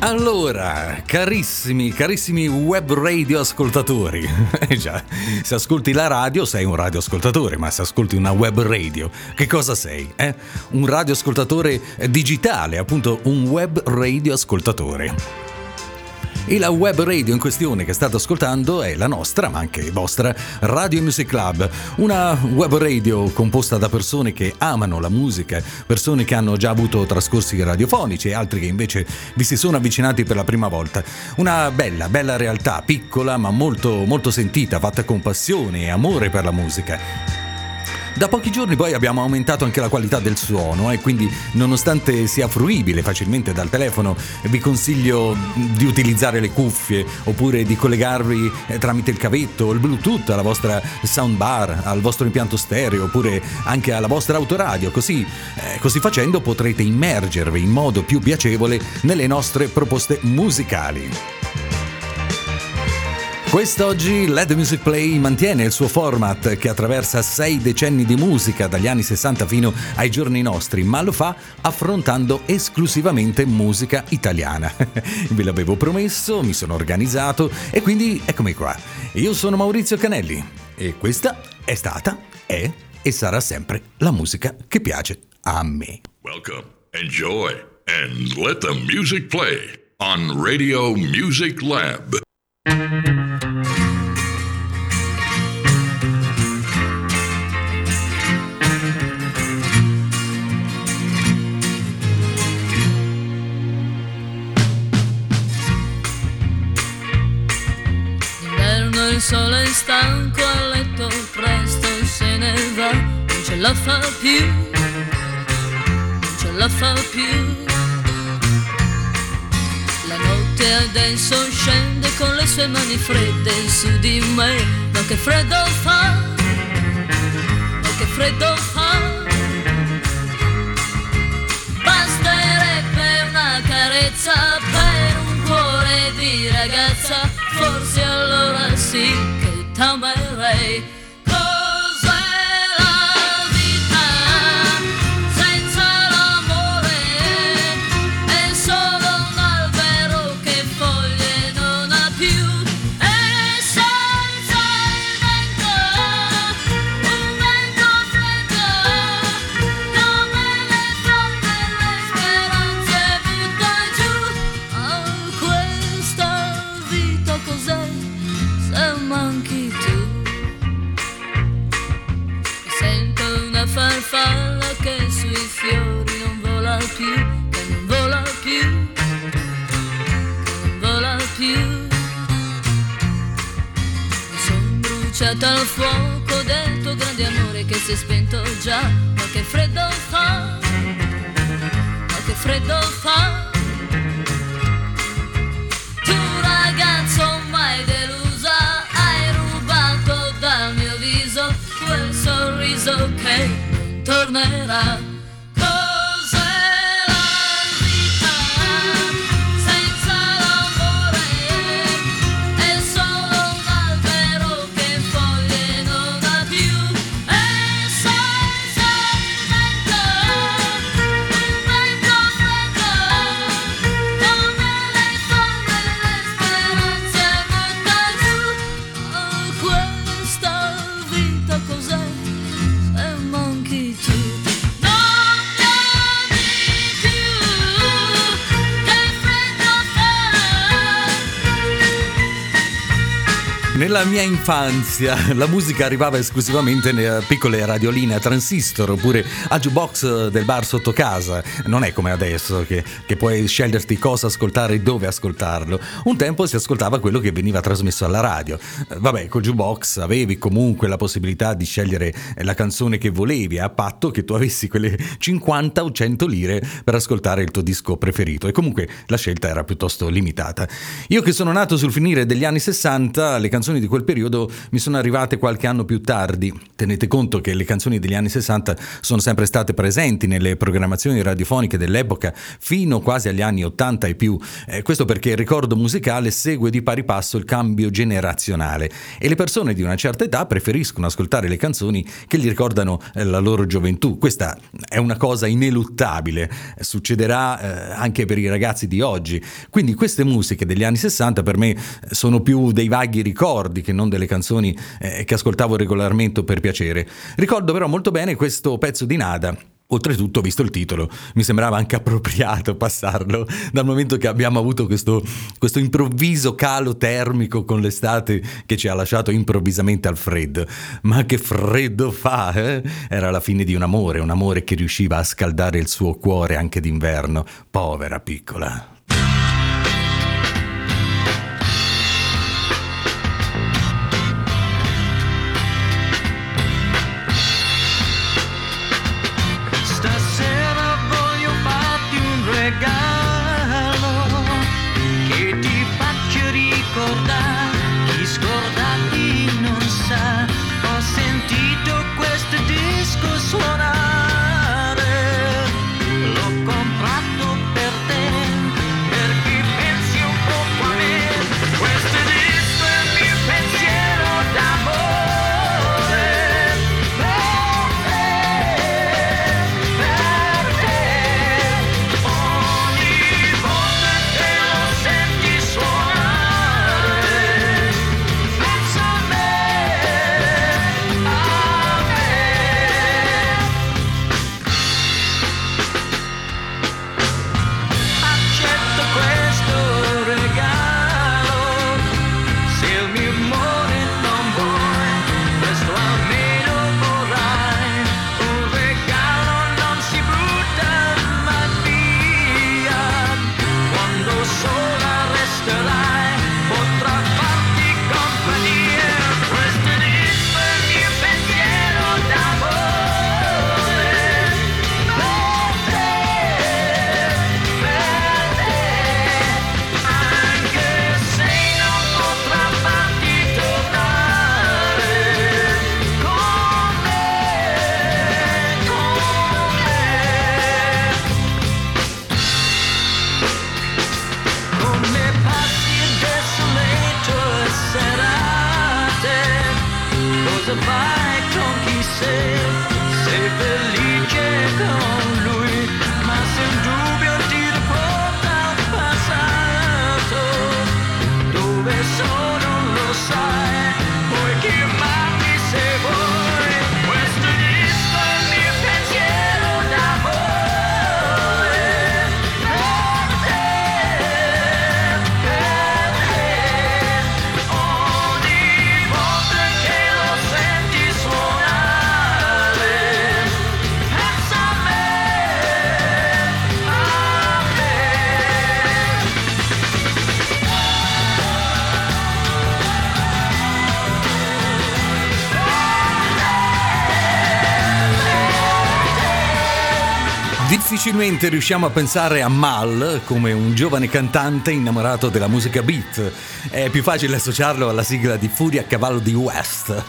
Allora, carissimi, carissimi web radio ascoltatori, eh già, se ascolti la radio sei un radioascoltatore, ma se ascolti una web radio, che cosa sei? Eh? Un radioascoltatore digitale, appunto un web radio ascoltatore. E la web radio in questione che state ascoltando è la nostra, ma anche vostra, Radio Music Club, una web radio composta da persone che amano la musica, persone che hanno già avuto trascorsi radiofonici e altri che invece vi si sono avvicinati per la prima volta. Una bella, bella realtà, piccola ma molto, molto sentita, fatta con passione e amore per la musica. Da pochi giorni poi abbiamo aumentato anche la qualità del suono e quindi nonostante sia fruibile facilmente dal telefono vi consiglio di utilizzare le cuffie oppure di collegarvi eh, tramite il cavetto o il bluetooth alla vostra soundbar, al vostro impianto stereo oppure anche alla vostra autoradio così, eh, così facendo potrete immergervi in modo più piacevole nelle nostre proposte musicali. Quest'oggi Let Music Play mantiene il suo format che attraversa sei decenni di musica dagli anni 60 fino ai giorni nostri, ma lo fa affrontando esclusivamente musica italiana. Ve l'avevo promesso, mi sono organizzato e quindi eccomi qua. Io sono Maurizio Canelli e questa è stata, è e sarà sempre la musica che piace a me. Welcome, enjoy and let the music play on Radio Music Lab. Il sole è stanco a letto presto se ne va non ce la fa più non ce la fa più. La notte adesso scende con le sue mani fredde su di me ma che freddo fa ma che freddo fa. Basterebbe una carezza per un cuore di ragazza forse allora sì che t'amerei bruciata al fuoco del tuo grande amore che si è spento già, ma che freddo fa, ma che freddo fa. Tu ragazzo mai delusa, hai rubato dal mio viso quel sorriso che tornerà. Nella mia infanzia la musica arrivava esclusivamente nelle piccole radioline a transistor oppure al jukebox del bar sotto casa. Non è come adesso che, che, puoi sceglierti cosa ascoltare e dove ascoltarlo. Un tempo si ascoltava quello che veniva trasmesso alla radio. Vabbè, col jukebox avevi comunque la possibilità di scegliere la canzone che volevi a patto che tu avessi quelle 50 o 100 lire per ascoltare il tuo disco preferito e comunque la scelta era piuttosto limitata. Io che sono nato sul finire degli anni 60, le canzoni canzoni di quel periodo mi sono arrivate qualche anno più tardi. Tenete conto che le canzoni degli anni 60 sono sempre state presenti nelle programmazioni radiofoniche dell'epoca fino quasi agli anni 80 e più. Eh, questo perché il ricordo musicale segue di pari passo il cambio generazionale e le persone di una certa età preferiscono ascoltare le canzoni che gli ricordano eh, la loro gioventù. Questa è una cosa ineluttabile, succederà eh, anche per i ragazzi di oggi. Quindi queste musiche degli anni 60 per me sono più dei vaghi ricordi che non delle canzoni eh, che ascoltavo regolarmente per piacere. Ricordo però molto bene questo pezzo di Nada Oltretutto, visto il titolo, mi sembrava anche appropriato passarlo, dal momento che abbiamo avuto questo, questo, improvviso calo termico con l'estate che ci ha lasciato improvvisamente al freddo. Ma che freddo fa, eh? Era la fine di un amore, un amore che riusciva a scaldare il suo cuore anche d'inverno. Povera piccola. Difficilmente riusciamo a pensare a Mal come un giovane cantante innamorato della musica beat. È più facile associarlo alla sigla di Furia a cavallo di West.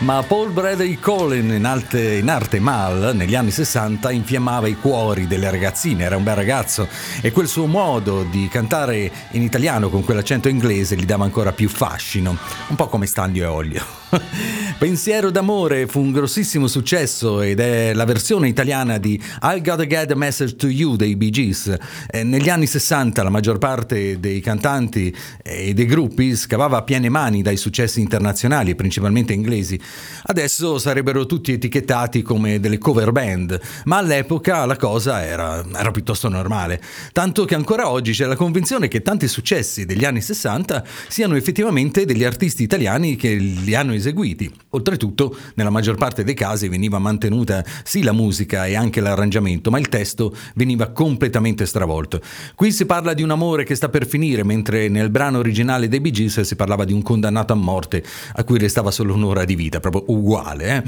Ma Paul Bradley Colin, in arte, in arte Mal, negli anni 60, infiammava i cuori delle ragazzine. Era un bel ragazzo e quel suo modo di cantare in italiano con quell'accento inglese gli dava ancora più fascino. Un po' come Stanlio e Olio. Pensiero d'amore fu un grossissimo successo ed è la versione italiana di I Gotta Get a Message to You dei Bee Gees. Eh, negli anni 60 la maggior parte dei cantanti e dei gruppi scavava a piene mani dai successi internazionali, principalmente inglesi. Adesso sarebbero tutti etichettati come delle cover band, ma all'epoca la cosa era, era piuttosto normale. Tanto che ancora oggi c'è la convinzione che tanti successi degli anni 60 siano effettivamente degli artisti italiani che li hanno eseguiti. Oltretutto, nella maggior parte dei casi veniva mantenuta sì la musica e anche l'arrangiamento, ma il testo veniva completamente stravolto. Qui si parla di un amore che sta per finire, mentre nel brano originale dei Bee Gees si parlava di un condannato a morte a cui restava solo un'ora di vita, proprio uguale. Eh?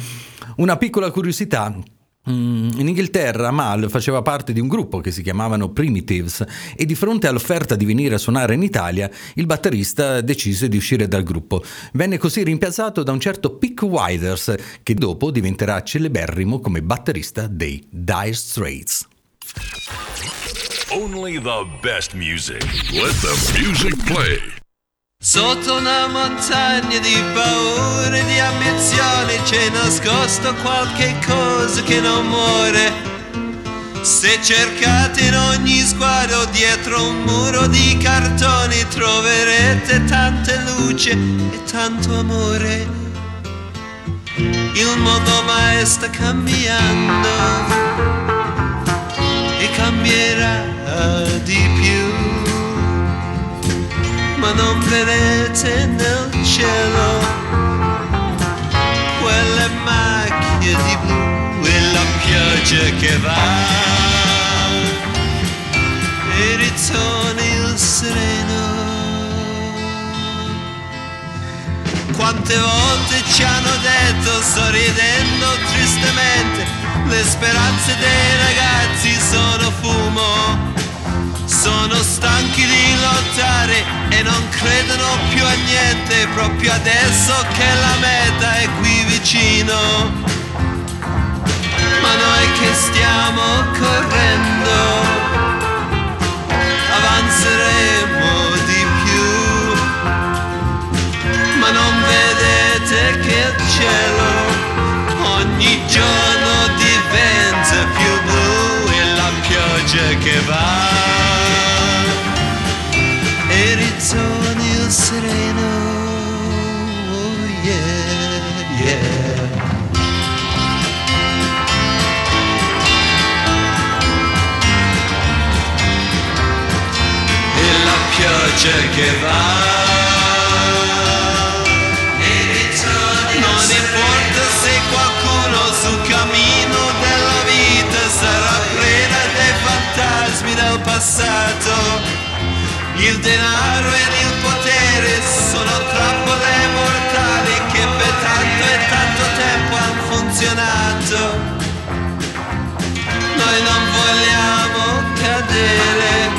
Una piccola curiosità Mm, in Inghilterra Mal faceva parte di un gruppo che si chiamavano Primitives e di fronte all'offerta di venire a suonare in Italia il batterista decise di uscire dal gruppo. Venne così rimpiazzato da un certo Pick Withers che dopo diventerà celeberrimo come batterista dei Dire Straits. Only the best music. Let the music play. Sotto una montagna di paure e di ambizioni c'è nascosto qualche cosa che non muore. Se cercate in ogni sguardo dietro un muro di cartoni troverete tanta luce e tanto amore. Il mondo mai sta cambiando e cambierà di più ma non vedete nel cielo. Quelle macchie di blu e la pioggia che va. E ritorna il sereno. Quante volte ci hanno detto sorridendo tristemente le speranze dei ragazzi sono fumo sono stanchi di lottare e non credono più a niente proprio adesso che la meta è qui vicino. Ma noi che stiamo correndo avanzeremo di più. Ma non vedete che il cielo ogni giorno diventa più blu e la pioggia che va sereno, oh yeah, yeah. E la pioggia che va. Passato il denaro ed il potere sono trappole mortali che per tanto e tanto tempo hanno funzionato. Noi non vogliamo cadere,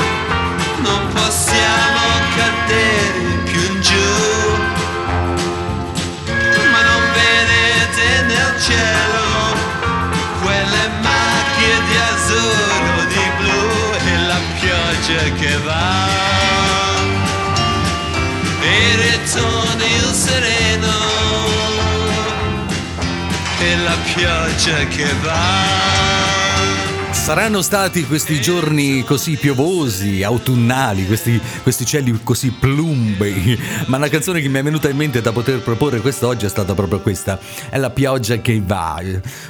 e la pioggia che va. Saranno stati questi giorni così piovosi, autunnali, questi, questi, cieli così plumbei, ma la canzone che mi è venuta in mente da poter proporre quest'oggi è stata proprio questa, è La pioggia che va,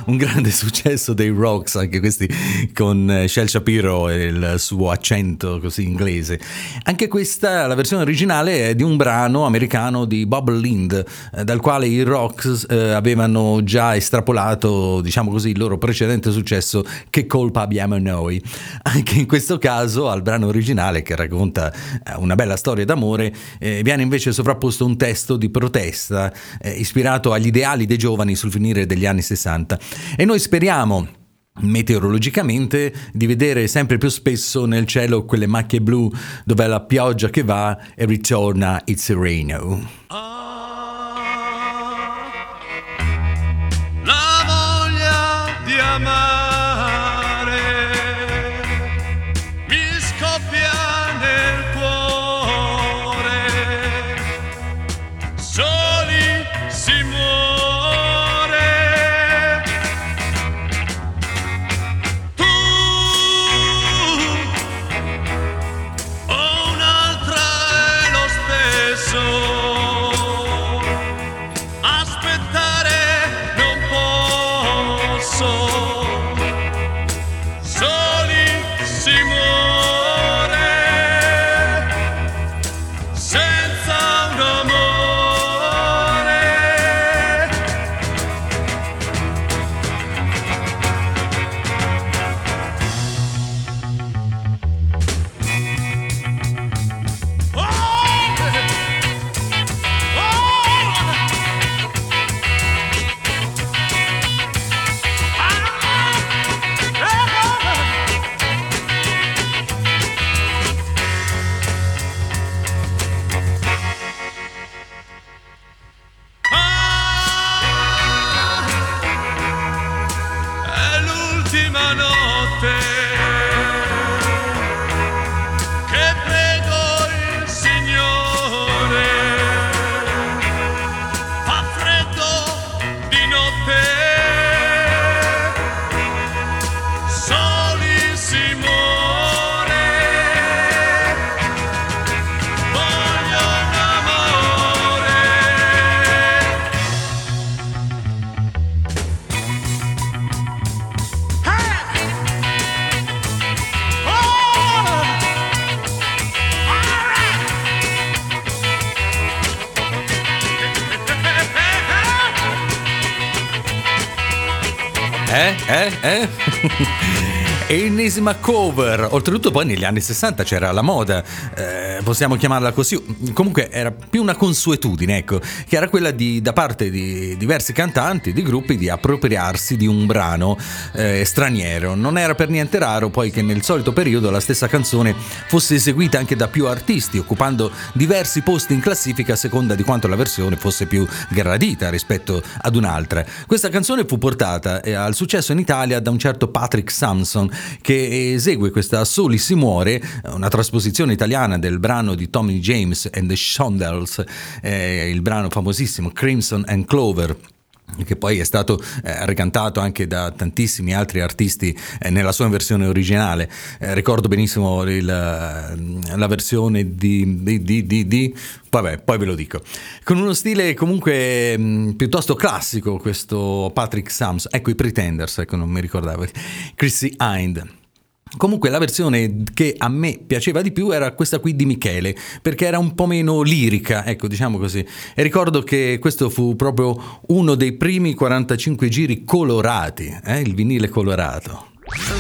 un grande successo dei Rocks, anche questi con Shel Shapiro e il suo accento così inglese. Anche questa, la versione originale è di un brano americano di Bob Lind, eh, dal quale i Rocks eh, avevano già estrapolato, diciamo così, il loro precedente successo Che colpa abbiamo noi. Anche in questo caso al brano originale che racconta eh, una bella storia d'amore eh, viene invece sovrapposto un testo di protesta eh, ispirato agli ideali dei giovani sul finire degli anni 60 e noi speriamo meteorologicamente di vedere sempre più spesso nel cielo quelle macchie blu dove la pioggia che va e ritorna il sereno. Ah. Ennesima cover. Oltretutto poi negli anni 60 c'era la moda, eh, possiamo chiamarla così, comunque era più una consuetudine, ecco, che era quella di, da parte di diversi cantanti, di gruppi, di appropriarsi di un brano eh, straniero. Non era per niente raro poi che nel solito periodo la stessa canzone fosse eseguita anche da più artisti, occupando diversi posti in classifica a seconda di quanto la versione fosse più gradita rispetto ad un'altra. Questa canzone fu portata eh, al successo in Italia da un certo Patrick Samson che esegue questa Soli si muore, una trasposizione italiana del brano di Tommy James and the Shondells, eh, il brano famosissimo Crimson and Clover che poi è stato eh, ricantato anche da tantissimi altri artisti eh, nella sua versione originale. Eh, ricordo benissimo il, la versione di, di, di, di, di, Vabbè, poi ve lo dico. Con uno stile comunque mh, mm, piuttosto classico, questo Patrick Sams, ecco i Pretenders, ecco non mi ricordavo, Chrissy Hind. Comunque la versione che a me piaceva di più era questa qui di Michele, perché era un po' meno lirica, ecco diciamo così. E ricordo che questo fu proprio uno dei primi 45 giri colorati, eh? il vinile colorato.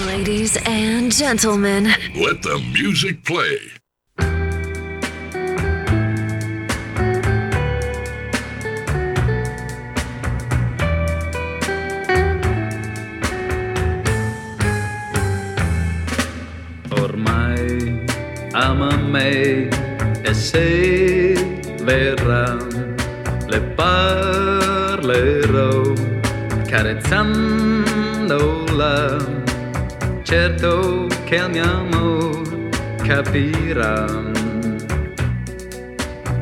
Ladies and gentlemen, let the music play. Ama me e se verrà le parlerò carezzandola certo che il mio amore capirà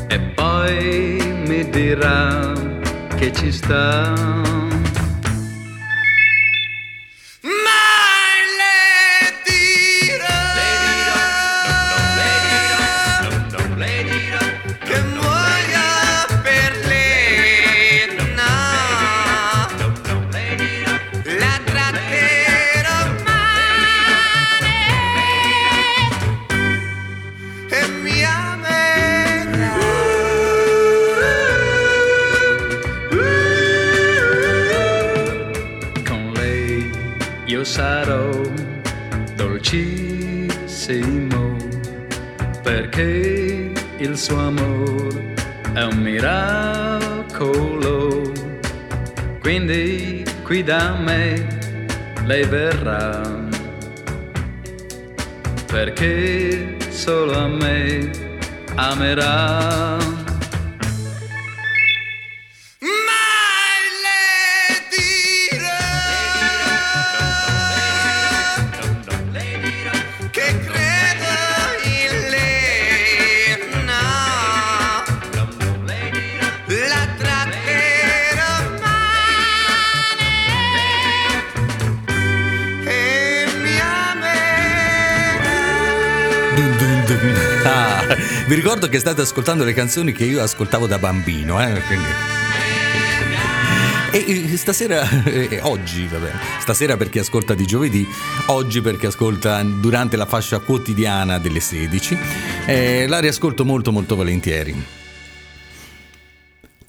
e poi mi dirà che ci sta suo amore è un miracolo. Quindi qui da me lei verrà, perché solo a me amerà. Vi ricordo che state ascoltando le canzoni che io ascoltavo da bambino, eh? Quindi... E stasera, eh, oggi, vabbè, stasera per chi ascolta di giovedì, oggi per chi ascolta durante la fascia quotidiana delle 16, eh, la riascolto molto molto volentieri.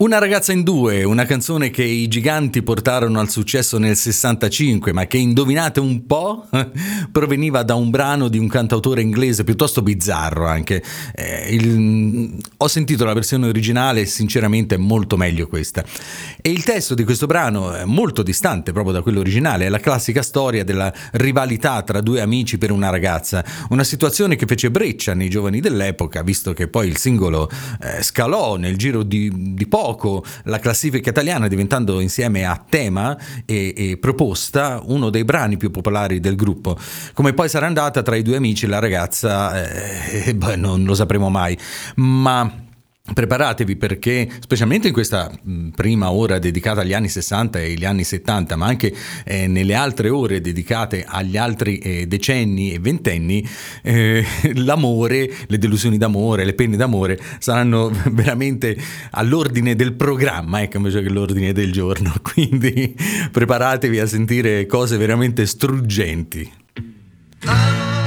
Una ragazza in due, una canzone che i giganti portarono al successo nel 65, ma che indovinate un po' proveniva da un brano di un cantautore inglese piuttosto bizzarro anche. Eh, il, ho sentito la versione originale e sinceramente è molto meglio questa. E il testo di questo brano è molto distante proprio da quello originale, è la classica storia della rivalità tra due amici per una ragazza, una situazione che fece breccia nei giovani dell'epoca, visto che poi il singolo eh, scalò nel giro di, di poco poco la classifica italiana diventando insieme a tema e, e, proposta uno dei brani più popolari del gruppo. Come poi sarà andata tra i due amici la ragazza, eh, beh, non lo sapremo mai, ma Preparatevi perché, specialmente in questa prima ora dedicata agli anni 60 e agli anni 70, ma anche eh, nelle altre ore dedicate agli altri eh, decenni e ventenni, eh, l'amore, le delusioni d'amore, le penne d'amore saranno veramente all'ordine del programma, ecco invece che l'ordine del giorno. Quindi preparatevi a sentire cose veramente struggenti. via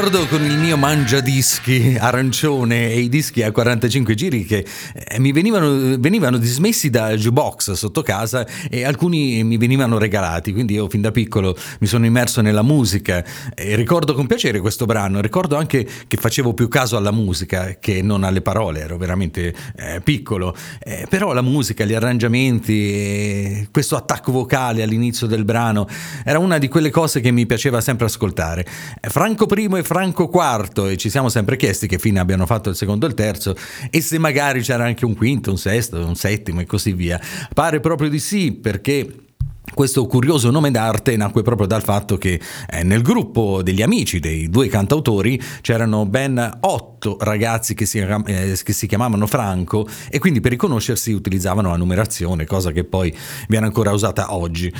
sé Ricordo con il mio mangiadischi arancione e i dischi a 45 giri che mi venivano, venivano dismessi da jukebox sotto casa e alcuni mi venivano regalati, quindi io fin da piccolo mi sono immerso nella musica e ricordo con piacere questo brano, ricordo anche che facevo più caso alla musica che non alle parole, ero veramente eh, piccolo, Eh, però la musica, gli arrangiamenti, e questo attacco vocale all'inizio del brano era una di quelle cose che mi piaceva sempre ascoltare. Eh, Franco I e Franco IV e ci siamo sempre chiesti che fine abbiano fatto il secondo e il terzo e se magari c'era anche un quinto, un sesto, un settimo e così via. Pare proprio di sì perché questo curioso nome d'arte nacque proprio dal fatto che eh, nel gruppo degli amici dei due cantautori c'erano ben otto ragazzi che si, eh, che si chiamavano Franco e quindi per riconoscersi utilizzavano la numerazione, cosa che poi viene ancora usata oggi.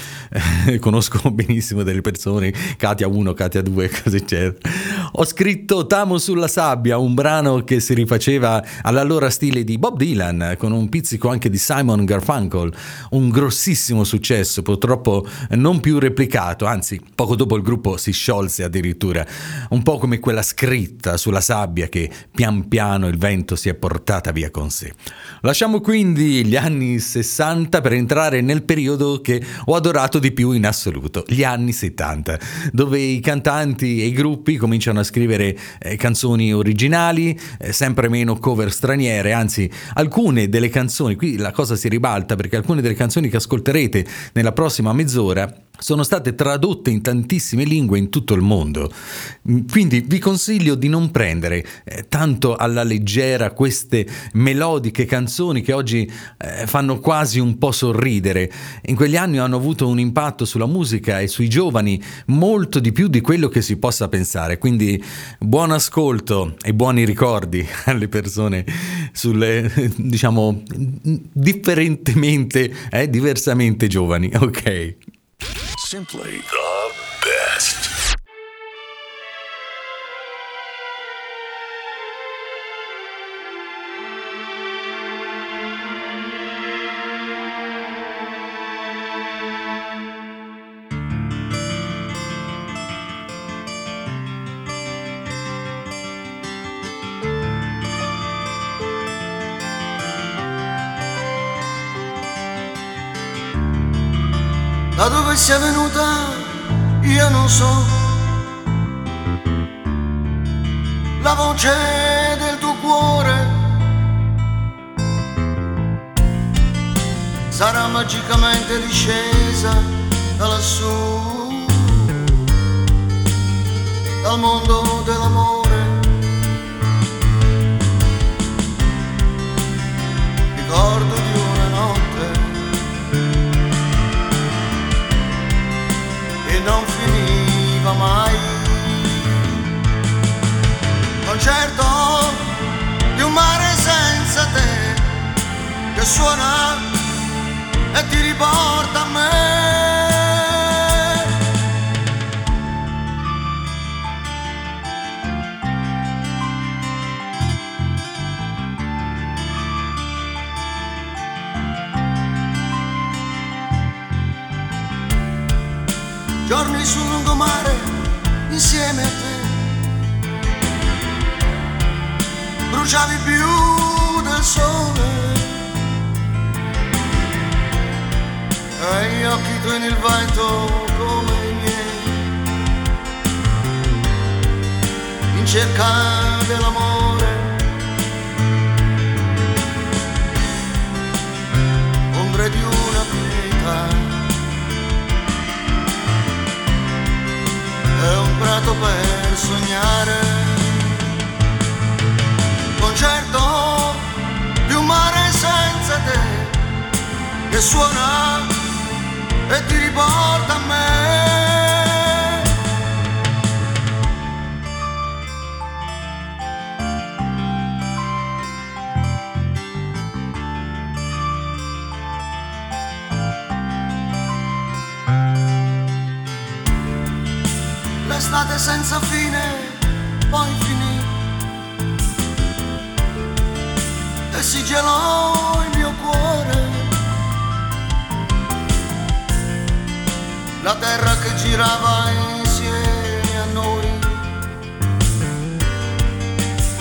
Eh, conosco benissimo delle persone, Katia 1, Katia 2, così eccetera. Ho scritto Tamo sulla sabbia, un brano che si rifaceva all'allora stile di Bob Dylan, con un pizzico anche di Simon Garfunkel, un grossissimo successo, purtroppo non più replicato, anzi poco dopo il gruppo si sciolse addirittura, un po' come quella scritta sulla sabbia che pian piano il vento si è portata via con sé. Lasciamo quindi gli anni 60 per entrare nel periodo che ho adorato di più in assoluto, gli anni 70, dove i cantanti e i gruppi cominciano a scrivere eh, canzoni originali, eh, sempre meno cover straniere, anzi alcune delle canzoni, qui la cosa si ribalta perché alcune delle canzoni che ascolterete nella prossima mezz'ora sono state tradotte in tantissime lingue in tutto il mondo. Quindi vi consiglio di non prendere eh, tanto alla leggera queste melodiche canzoni che oggi eh, fanno quasi un po' sorridere. In quegli anni hanno avuto un impatto sulla musica e sui giovani molto di più di quello che si possa pensare. Quindi buon ascolto e buoni ricordi alle persone sulle, diciamo, differentemente, eh, diversamente giovani. Ok. Simply the sia venuta io non so. La voce del tuo cuore sarà magicamente discesa da lassù, dal mondo dell'amore. Mai. Concerto di un mare senza te che suona e ti riporta a me. Bruciavi più del sole. E gli occhi tuoi nel vento come i miei. In cerca dell'amore. Ombre di una pietà. è un prato per sognare. Concerto di un mare senza te che suona e ti riporta a me. L'estate senza fine poi gelò il mio cuore. La terra che girava insieme a noi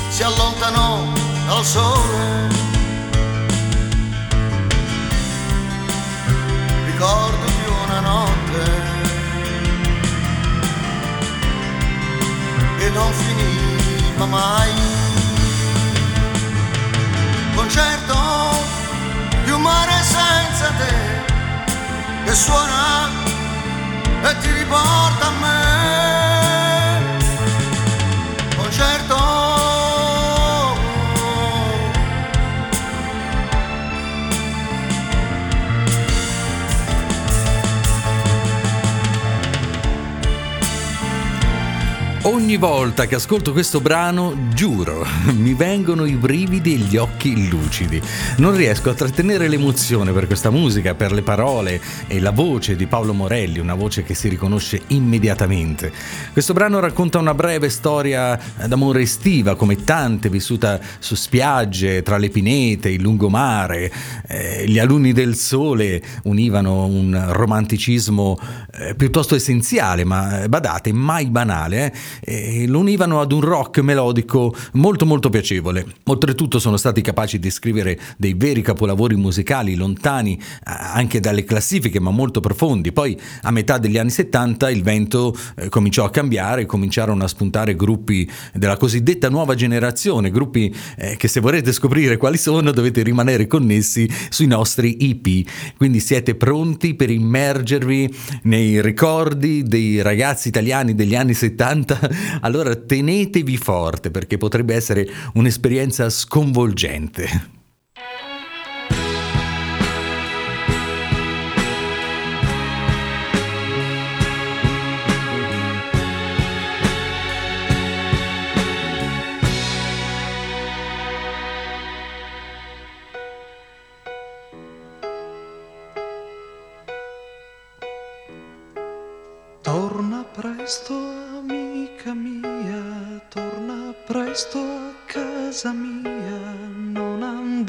si allontanò dal sole. Ricordo di una notte e non finiva mai. Concerto di un mare senza te che suona e ti riporta a me. Ogni volta che ascolto questo brano, giuro, mi vengono i brividi e gli occhi lucidi. Non riesco a trattenere l'emozione per questa musica, per le parole e la voce di Paolo Morelli, una voce che si riconosce immediatamente. Questo brano racconta una breve storia d'amore estiva, come tante, vissuta su spiagge, tra le pinete, il lungomare. Eh, gli alunni del sole univano un romanticismo eh, piuttosto essenziale, ma eh, badate, mai banale. Eh? E lo univano ad un rock melodico molto molto piacevole. Oltretutto sono stati capaci di scrivere dei veri capolavori musicali lontani anche dalle classifiche ma molto profondi. Poi a metà degli anni 70 il vento eh, cominciò a cambiare, cominciarono a spuntare gruppi della cosiddetta nuova generazione, gruppi eh, che se volete scoprire quali sono dovete rimanere connessi sui nostri EP. Quindi siete pronti per immergervi nei ricordi dei ragazzi italiani degli anni 70 allora tenetevi forte perché potrebbe essere un'esperienza sconvolgente.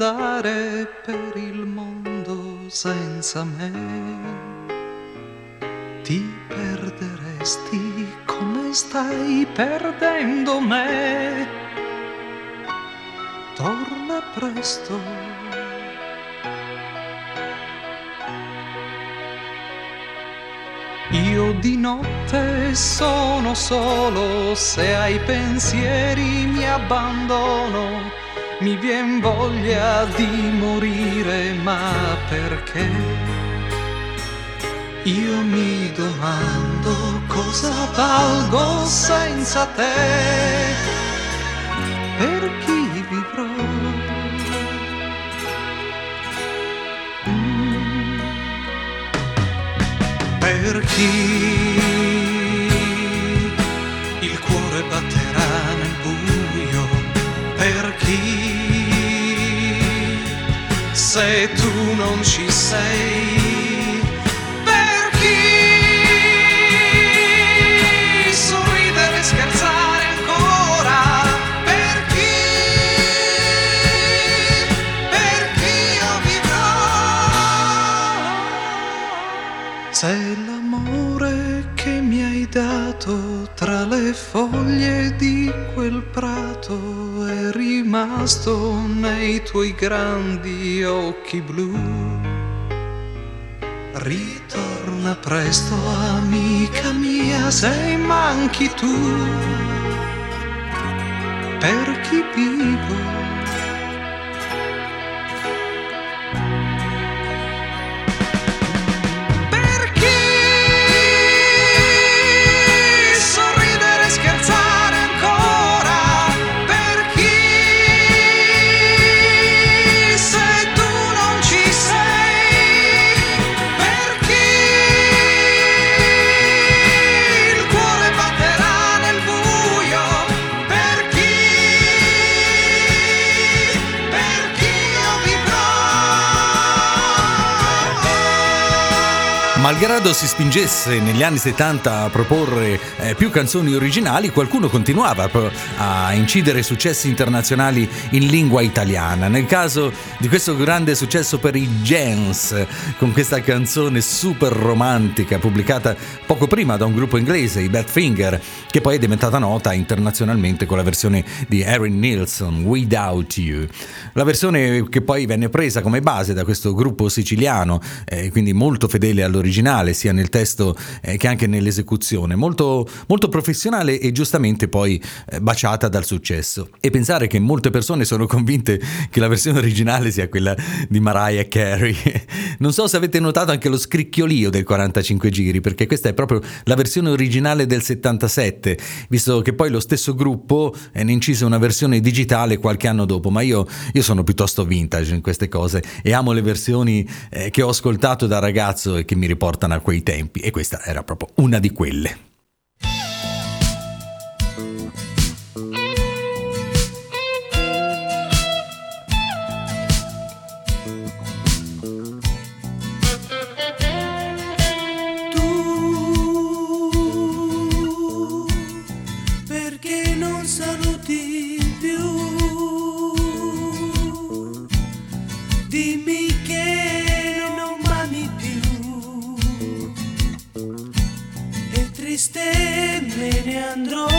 Andare per il mondo senza me. Ti perderesti come stai perdendo me. Torna presto. Io di notte sono solo, se ai pensieri mi abbandono, mi vien voglia di morire, ma perché? Io mi domando cosa valgo senza te, per chi vivrò? Mm. Per chi se tu non ci sei, per chi sorridere e scherzare ancora, per chi, per chi. Se l'amore che mi hai dato tra le foglie di quel prato è rimasto nei tuoi grandi occhi blu, ritorna presto amica mia se manchi tu, per chi vivo. Malgrado si spingesse negli anni 70 a proporre eh, più canzoni originali, qualcuno continuava a incidere successi internazionali in lingua italiana. Nel caso di questo grande successo per i Gens, con questa canzone super romantica pubblicata poco prima da un gruppo inglese, i Badfinger, che poi è diventata nota internazionalmente con la versione di Erin Nilsson, Without You. La versione che poi venne presa come base da questo gruppo siciliano, eh, quindi molto fedele all'originale, sia nel testo eh, che anche nell'esecuzione, molto, molto professionale e giustamente poi eh, baciata dal successo. E pensare che molte persone sono convinte che la versione originale sia quella di Mariah Carey. Non so se avete notato anche lo scricchiolio del 45 giri, perché questa è proprio la versione originale del 77, visto che poi lo stesso gruppo eh, ne incise una versione digitale qualche anno dopo, ma io, io sono piuttosto vintage in queste cose e amo le versioni che ho ascoltato da ragazzo e che mi riportano a quei tempi e questa era proprio una di quelle. Me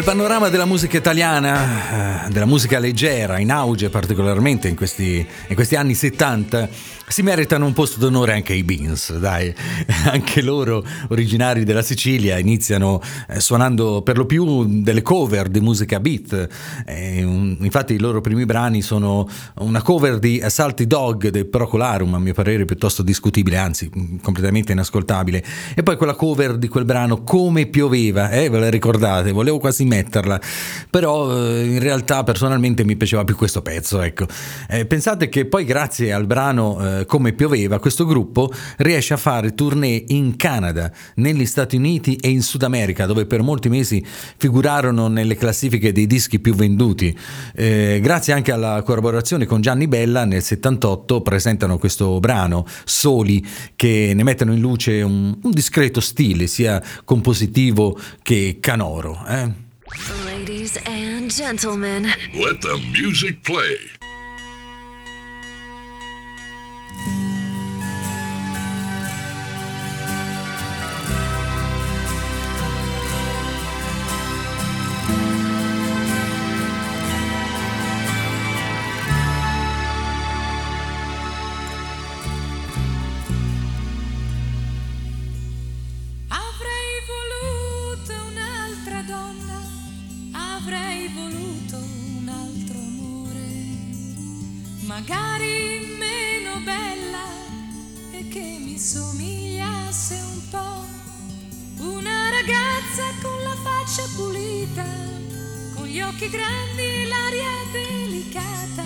Nel panorama della musica italiana, della musica leggera, in auge particolarmente in questi, in questi anni 70, si meritano un posto d'onore anche i Beans, dai. Anche loro, originari della Sicilia, iniziano eh, suonando per lo più delle cover di musica beat. Infatti i loro primi brani sono una cover di Salty Dog del Procolarum, a mio parere piuttosto discutibile, anzi mh, completamente inascoltabile. E poi quella cover di quel brano Come pioveva, eh, ve la ricordate? Volevo quasi metterla, però eh, in realtà personalmente mi piaceva più questo pezzo, ecco. Eh, pensate che poi grazie al brano eh, Come pioveva, questo gruppo riesce a fare tournée in Canada, negli Stati Uniti e in Sud America, dove per molti mesi figurarono nelle classifiche dei dischi più venduti. Eh, grazie anche alla collaborazione con Gianni Bella, nel 78 presentano questo brano, Soli, che ne mettono in luce un, un discreto stile, sia compositivo che canoro. eh. Ladies and gentlemen, Let the music play. Somigliasse un po'. Una ragazza con la faccia pulita, con gli occhi grandi e l'aria delicata,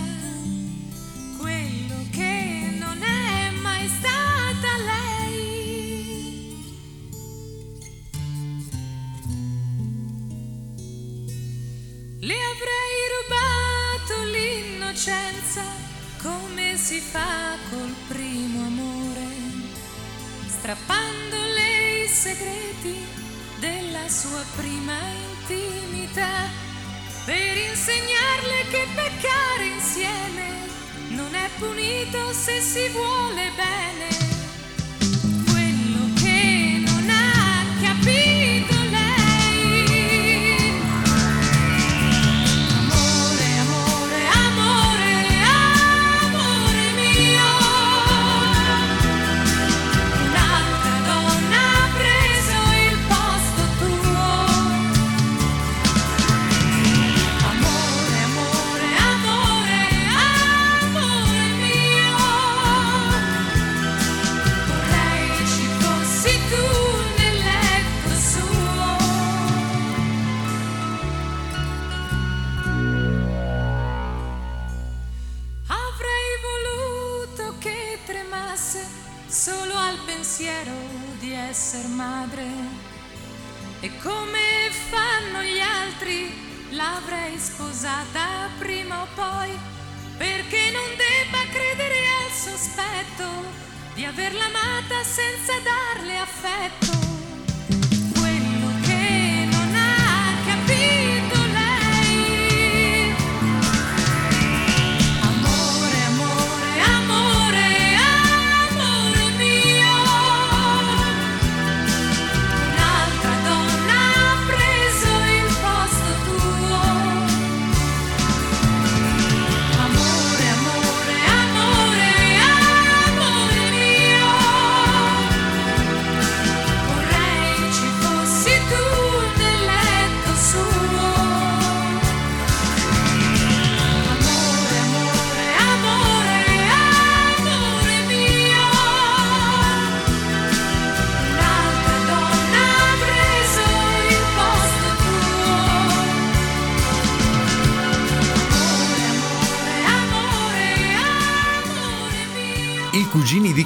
quello che non è mai stata lei. Le avrei rubato l'innocenza come si fa col primo amore, strappandole i segreti della sua prima intimità, per insegnarle che peccare insieme non è punito se si vuole bene.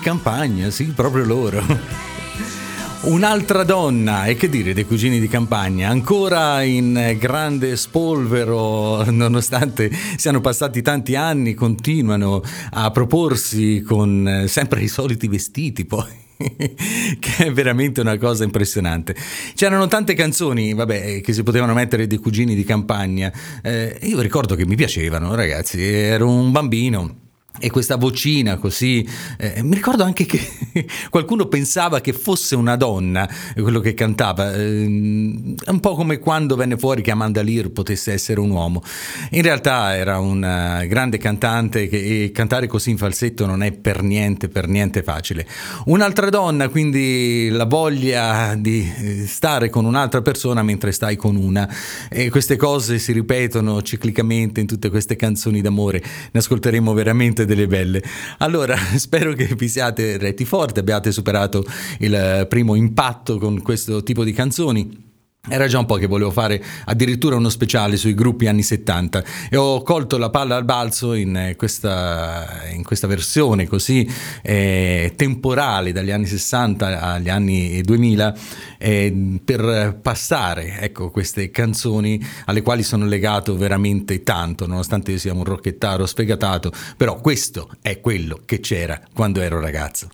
Campagna, sì, proprio loro. Un'altra donna, e che dire dei cugini di campagna, ancora in grande spolvero, nonostante siano passati tanti anni, continuano a proporsi con eh, sempre i soliti vestiti poi. che è veramente una cosa impressionante. C'erano tante canzoni, vabbè, che si potevano mettere dei cugini di campagna. Eh, io ricordo che mi piacevano, ragazzi, ero un bambino. E questa vocina così, eh, mi ricordo anche che qualcuno pensava che fosse una donna quello che cantava, eh, un po' come quando venne fuori che Amanda Lear potesse essere un uomo. In realtà era una grande cantante che, e cantare così in falsetto non è per niente, per niente facile. Un'altra donna, quindi la voglia di eh, stare con un'altra persona mentre stai con una. E queste cose si ripetono ciclicamente in tutte queste canzoni d'amore, ne ascolteremo veramente delle belle. Allora, spero che vi siate retti forti, abbiate superato il primo impatto con questo tipo di canzoni. Era già un po' che volevo fare addirittura uno speciale sui gruppi anni 70 e ho colto la palla al balzo in questa, in questa versione così eh, temporale dagli anni 60 agli anni 2000 eh, per passare ecco, queste canzoni alle quali sono legato veramente tanto, nonostante io sia un rocchettaro sfegatato, però questo è quello che c'era quando ero ragazzo.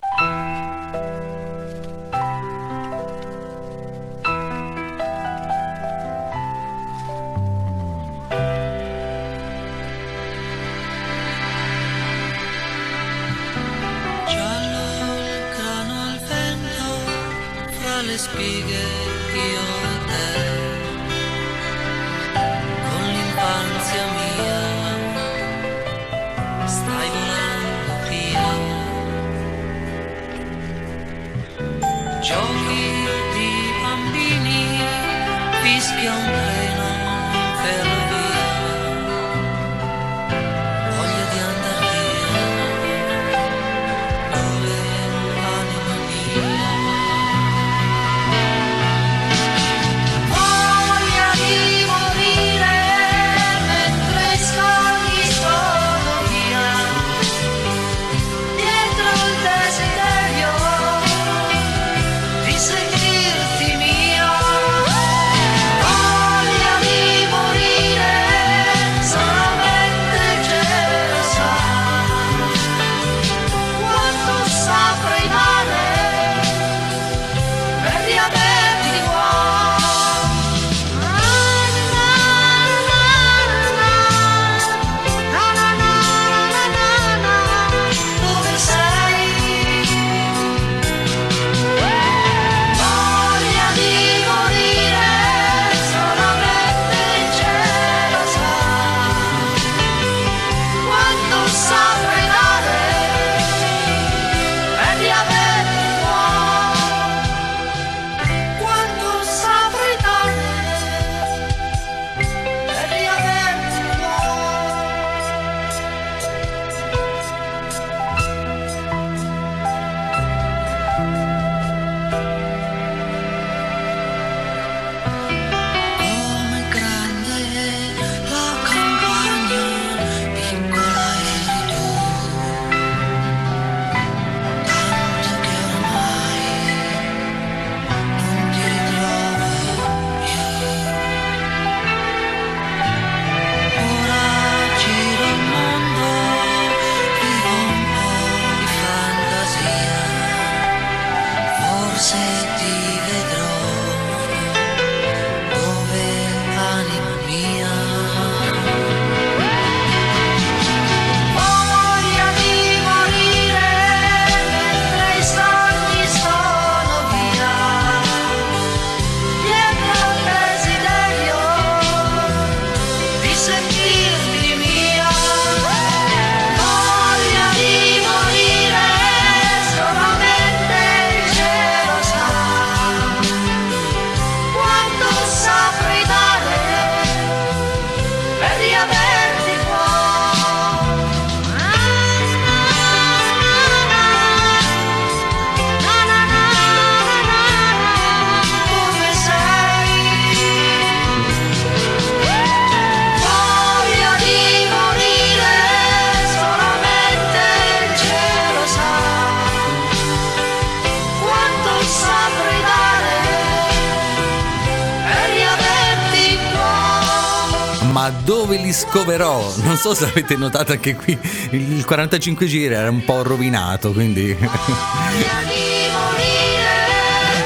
Scoverò? Non so se avete notato anche qui, il 45 giri era un po' rovinato, quindi...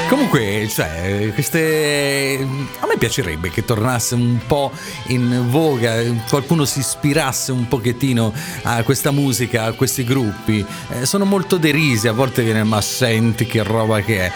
Comunque, cioè, queste. A me piacerebbe che tornasse un po' in voga, qualcuno si ispirasse un pochettino a questa musica, a questi gruppi. Eh, sono molto derisi, a volte viene, ma senti che roba che è.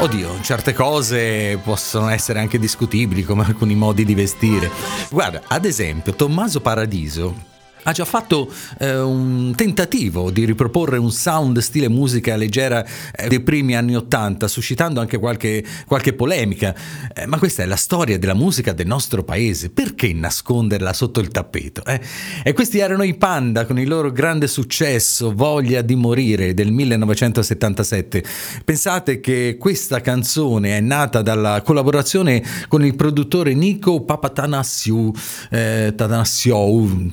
Oddio, certe cose possono essere anche discutibili, come alcuni modi di vestire. Guarda, ad esempio, Tommaso Paradiso ha già fatto eh, un tentativo di riproporre un sound stile musica leggera eh, dei primi anni Ottanta, suscitando anche qualche, qualche polemica. Eh, ma questa è la storia della musica del nostro paese, perché nasconderla sotto il tappeto? eh? E questi erano i Panda con il loro grande successo Voglia di morire del 1977. Pensate che questa canzone è nata dalla collaborazione con il produttore Nico Papatanassiou, eh,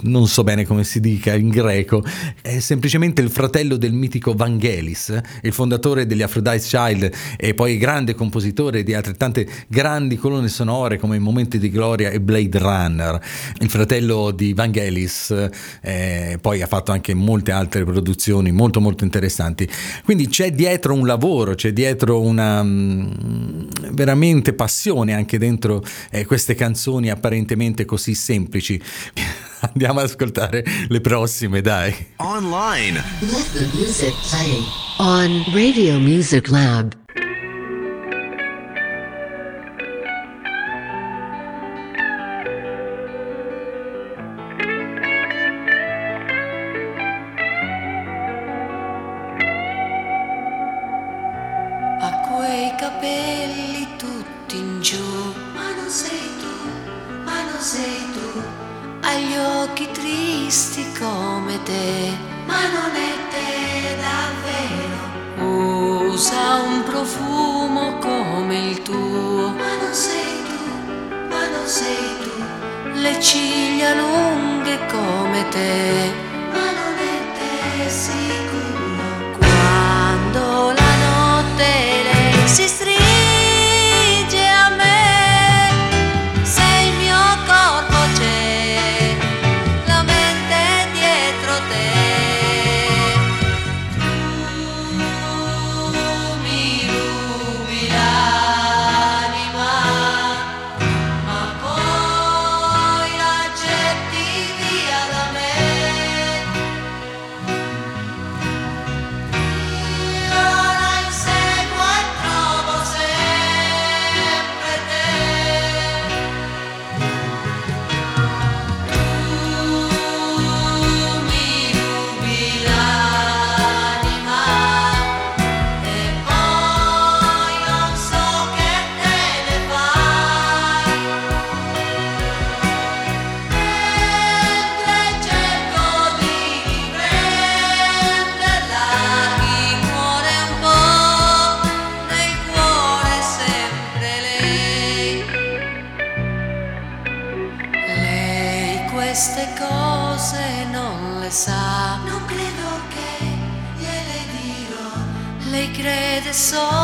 non so bene come si dica in greco, è semplicemente il fratello del mitico Vangelis, il fondatore degli Aphrodite Child e poi grande compositore di altrettante grandi colonne sonore come Momenti di Gloria e Blade Runner. Il fratello di Vangelis eh, poi ha fatto anche molte altre produzioni molto molto interessanti. Quindi c'è dietro un lavoro, c'è dietro una mh, veramente passione anche dentro eh, queste canzoni apparentemente così semplici. Andiamo ad ascoltare le prossime, dai. Online. Let the music play on Radio Music Lab. Ha quei capelli Ha gli occhi tristi come te, ma non è te davvero. Usa un profumo come il tuo, ma non sei tu, ma non sei tu. Le ciglia lunghe come te,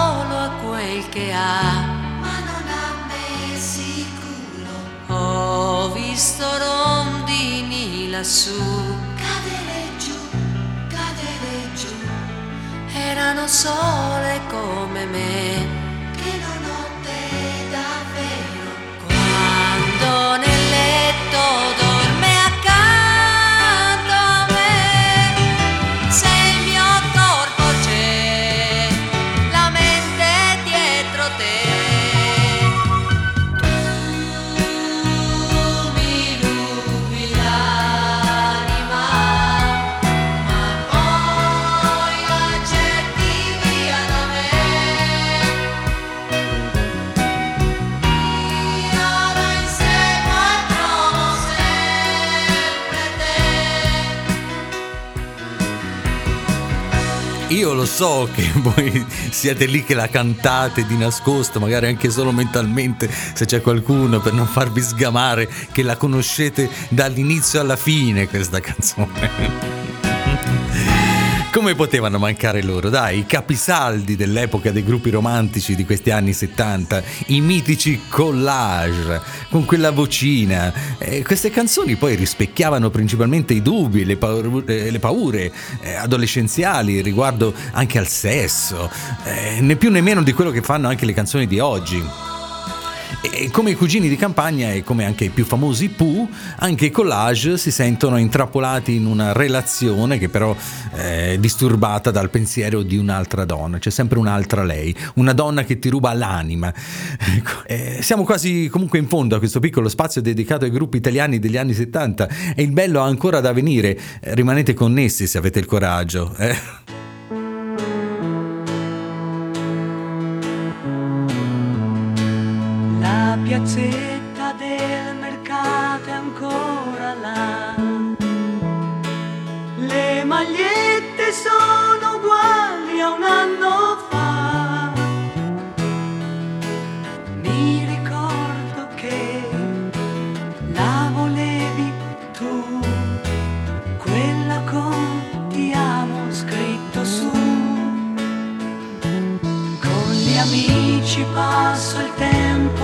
solo a quel che ha, ma non a me sicuro. Ho visto rondini lassù, cadere giù, cadere giù. Erano sole come me, Io lo so che voi siete lì che la cantate di nascosto, magari anche solo mentalmente, se c'è qualcuno per non farvi sgamare, che la conoscete dall'inizio alla fine questa canzone. Come potevano mancare loro? Dai, i capisaldi dell'epoca dei gruppi romantici di questi anni 70, i mitici collage, con quella vocina. Eh, queste canzoni poi rispecchiavano principalmente i dubbi, le paure, le paure eh, adolescenziali riguardo anche al sesso, eh, né più né meno di quello che fanno anche le canzoni di oggi. E come i cugini di campagna e come anche i più famosi Pooh, anche i collage si sentono intrappolati in una relazione che però è disturbata dal pensiero di un'altra donna. C'è sempre un'altra lei, una donna che ti ruba l'anima. Ecco, eh, siamo quasi comunque in fondo a questo piccolo spazio dedicato ai gruppi italiani degli anni 70 e il bello ha ancora da venire. Eh, rimanete connessi se avete il coraggio. Eh. La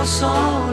tempo solo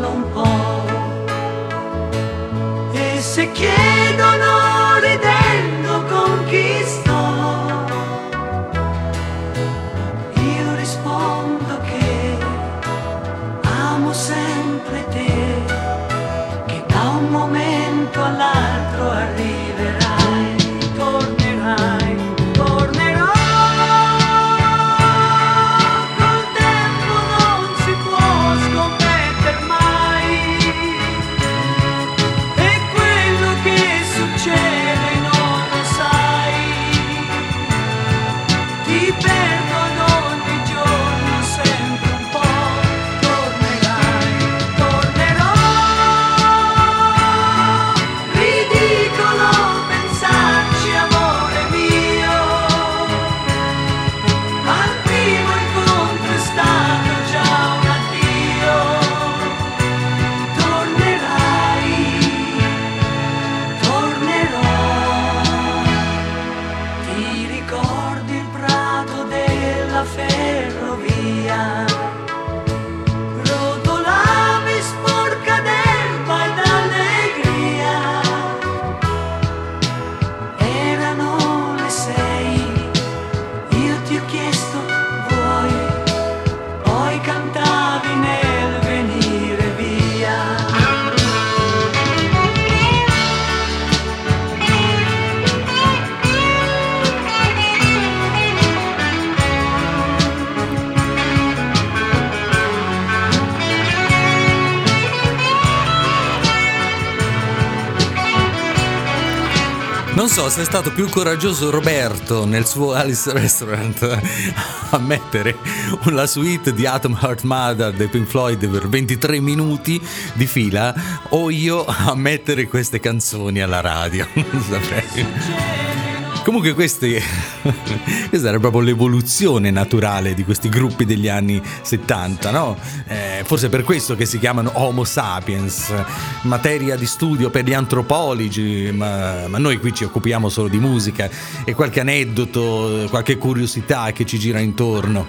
so se è stato più coraggioso Roberto nel suo Alice Restaurant a mettere la suite di Atom Heart Mother dei Pink Floyd per 23 minuti di fila o io a mettere queste canzoni alla radio. Non saprei. Comunque questi, questa era proprio l'evoluzione naturale di questi gruppi degli anni 70, no? Eh, forse per questo che si chiamano Homo sapiens, materia di studio per gli antropologi, ma, ma noi qui ci occupiamo solo di musica e qualche aneddoto, qualche curiosità che ci gira intorno.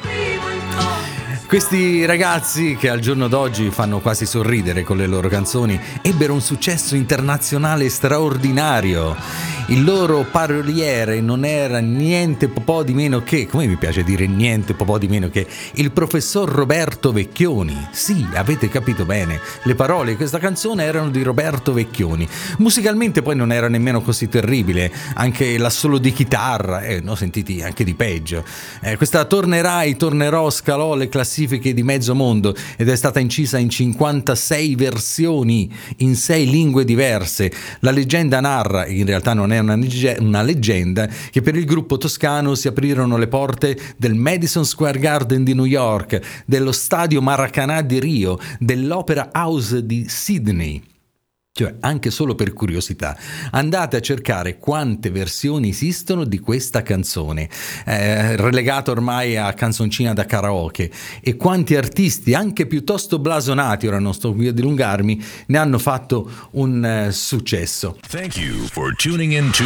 Questi ragazzi che al giorno d'oggi fanno quasi sorridere con le loro canzoni ebbero un successo internazionale straordinario. Il loro paroliere non era niente po' di meno che, come mi piace dire niente po' di meno che, il professor Roberto Vecchioni. Sì, avete capito bene, le parole di questa canzone erano di Roberto Vecchioni. Musicalmente poi non era nemmeno così terribile, anche l'assolo di chitarra, eh, ho sentiti anche di peggio. Eh, questa Tornerai, Tornerò scalò le classifiche di mezzo mondo ed è stata incisa in 56 versioni in 6 lingue diverse. La leggenda narra, in realtà non è una, una leggenda, che per il gruppo toscano si aprirono le porte del Madison Square Garden di New York, dello stadio Maracanã di Rio, dell'Opera House di Sydney. Cioè, anche solo per curiosità, andate a cercare quante versioni esistono di questa canzone, eh, relegata ormai a canzoncina da karaoke, e quanti artisti, anche piuttosto blasonati, ora non sto qui a dilungarmi, ne hanno fatto un eh, successo. Thank you for tuning in to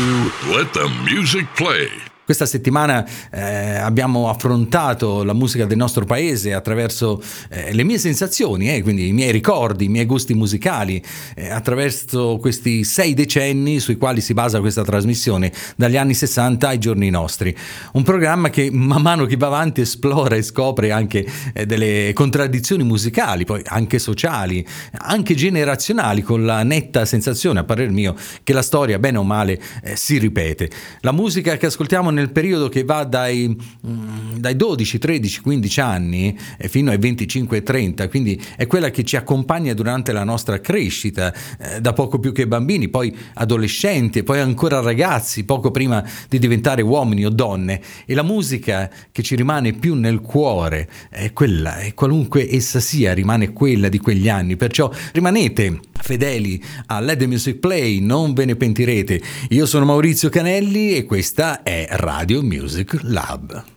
Let the Music Play Questa settimana eh, abbiamo affrontato la musica del nostro paese attraverso eh, le mie sensazioni, eh, quindi i miei ricordi, i miei gusti musicali, eh, attraverso questi sei decenni sui quali si basa questa trasmissione, dagli anni 60 ai giorni nostri. Un programma che man mano che va avanti esplora e scopre anche eh, delle contraddizioni musicali, poi anche sociali, anche generazionali, con la netta sensazione, a parer mio, che la storia, bene o male, eh, si ripete. La musica che ascoltiamo nel periodo che va dai, mm, dai 12, 13, 15 anni eh, fino ai 25 e 30, quindi è quella che ci accompagna durante la nostra crescita, eh, da poco più che bambini, poi adolescenti, poi ancora ragazzi, poco prima di diventare uomini o donne. E la musica che ci rimane più nel cuore è quella, e qualunque essa sia, rimane quella di quegli anni. Perciò rimanete fedeli a Let the Music Play, non ve ne pentirete. Io sono Maurizio Canelli e questa è Radio Music Lab.